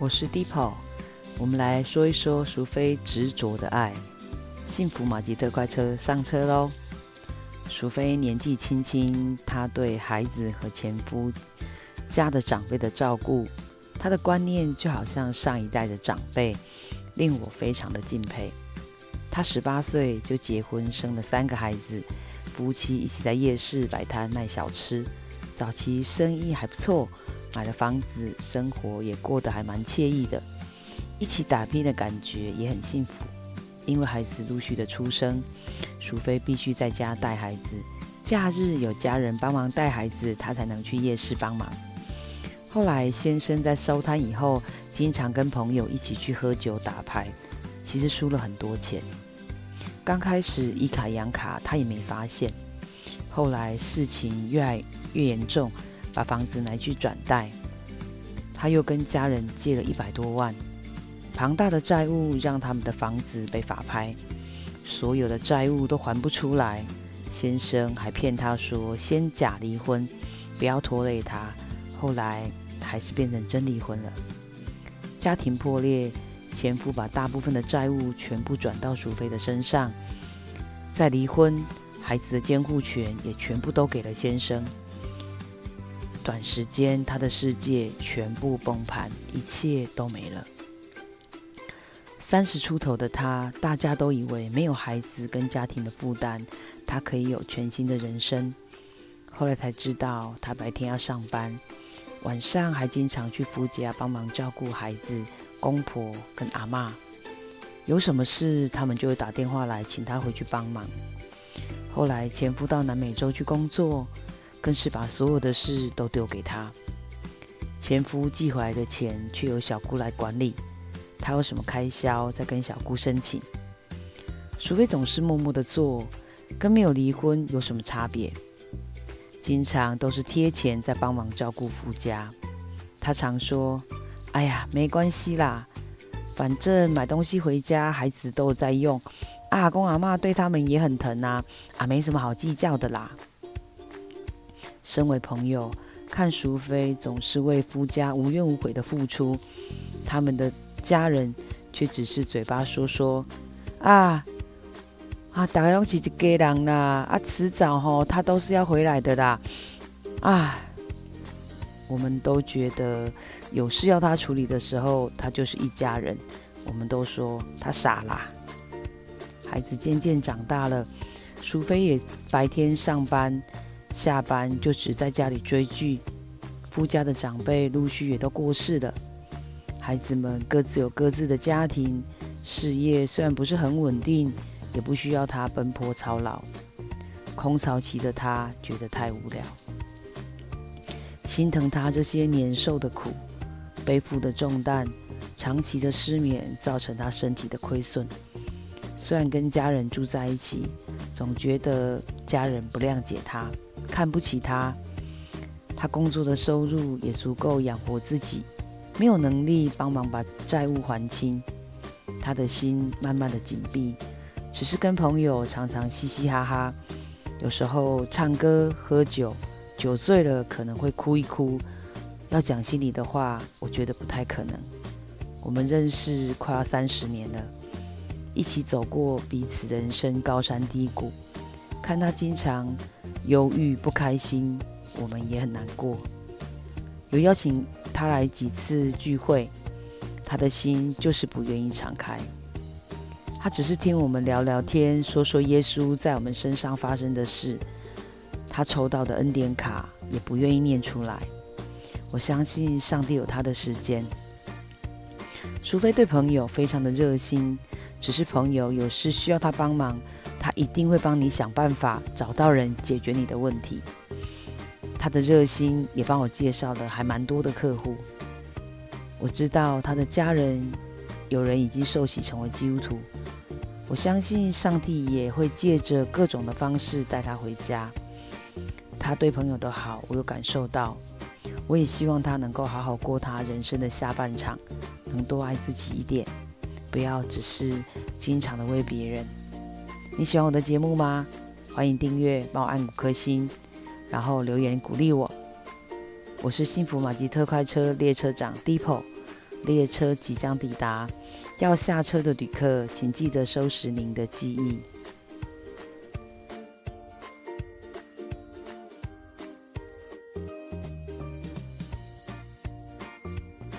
我是 Deepo，我们来说一说淑妃执着的爱。幸福马吉特快车上车喽！淑妃年纪轻轻，她对孩子和前夫家的长辈的照顾，她的观念就好像上一代的长辈，令我非常的敬佩。她十八岁就结婚，生了三个孩子，夫妻一起在夜市摆摊卖小吃，早期生意还不错。买了房子，生活也过得还蛮惬意的，一起打拼的感觉也很幸福。因为孩子陆续的出生，淑妃必须在家带孩子，假日有家人帮忙带孩子，她才能去夜市帮忙。后来先生在收摊以后，经常跟朋友一起去喝酒打牌，其实输了很多钱。刚开始以卡养卡，他也没发现，后来事情越来越严重。把房子拿去转贷，他又跟家人借了一百多万，庞大的债务让他们的房子被法拍，所有的债务都还不出来。先生还骗他说先假离婚，不要拖累他。后来还是变成真离婚了，家庭破裂，前夫把大部分的债务全部转到淑妃的身上，再离婚，孩子的监护权也全部都给了先生。短时间，他的世界全部崩盘，一切都没了。三十出头的他，大家都以为没有孩子跟家庭的负担，他可以有全新的人生。后来才知道，他白天要上班，晚上还经常去夫家帮忙照顾孩子、公婆跟阿嬷。有什么事，他们就会打电话来请他回去帮忙。后来前夫到南美洲去工作。更是把所有的事都丢给他。前夫寄回来的钱却由小姑来管理，他有什么开销再跟小姑申请。除非总是默默的做，跟没有离婚有什么差别？经常都是贴钱在帮忙照顾夫家。他常说：“哎呀，没关系啦，反正买东西回家孩子都在用，阿公阿嬷对他们也很疼啊，啊，没什么好计较的啦。”身为朋友，看淑妃总是为夫家无怨无悔的付出，他们的家人却只是嘴巴说说，啊啊，大概都是一家人啦，啊，迟早吼他都是要回来的啦，啊，我们都觉得有事要他处理的时候，他就是一家人，我们都说他傻啦。孩子渐渐长大了，淑妃也白天上班。下班就只在家里追剧，夫家的长辈陆续也都过世了，孩子们各自有各自的家庭，事业虽然不是很稳定，也不需要他奔波操劳。空巢期的他觉得太无聊，心疼他这些年受的苦，背负的重担，长期的失眠造成他身体的亏损。虽然跟家人住在一起，总觉得家人不谅解他。看不起他，他工作的收入也足够养活自己，没有能力帮忙把债务还清，他的心慢慢的紧闭，只是跟朋友常常嘻嘻哈哈，有时候唱歌喝酒，酒醉了可能会哭一哭，要讲心里的话，我觉得不太可能。我们认识快要三十年了，一起走过彼此人生高山低谷，看他经常。忧郁不开心，我们也很难过。有邀请他来几次聚会，他的心就是不愿意敞开。他只是听我们聊聊天，说说耶稣在我们身上发生的事。他抽到的恩典卡也不愿意念出来。我相信上帝有他的时间。除非对朋友非常的热心，只是朋友有事需要他帮忙。他一定会帮你想办法，找到人解决你的问题。他的热心也帮我介绍了还蛮多的客户。我知道他的家人有人已经受洗成为基督徒。我相信上帝也会借着各种的方式带他回家。他对朋友的好，我有感受到。我也希望他能够好好过他人生的下半场，能多爱自己一点，不要只是经常的为别人。你喜欢我的节目吗？欢迎订阅，帮我按五颗星，然后留言鼓励我。我是幸福马吉特快车列车长 Dipo，列车即将抵达，要下车的旅客，请记得收拾您的记忆。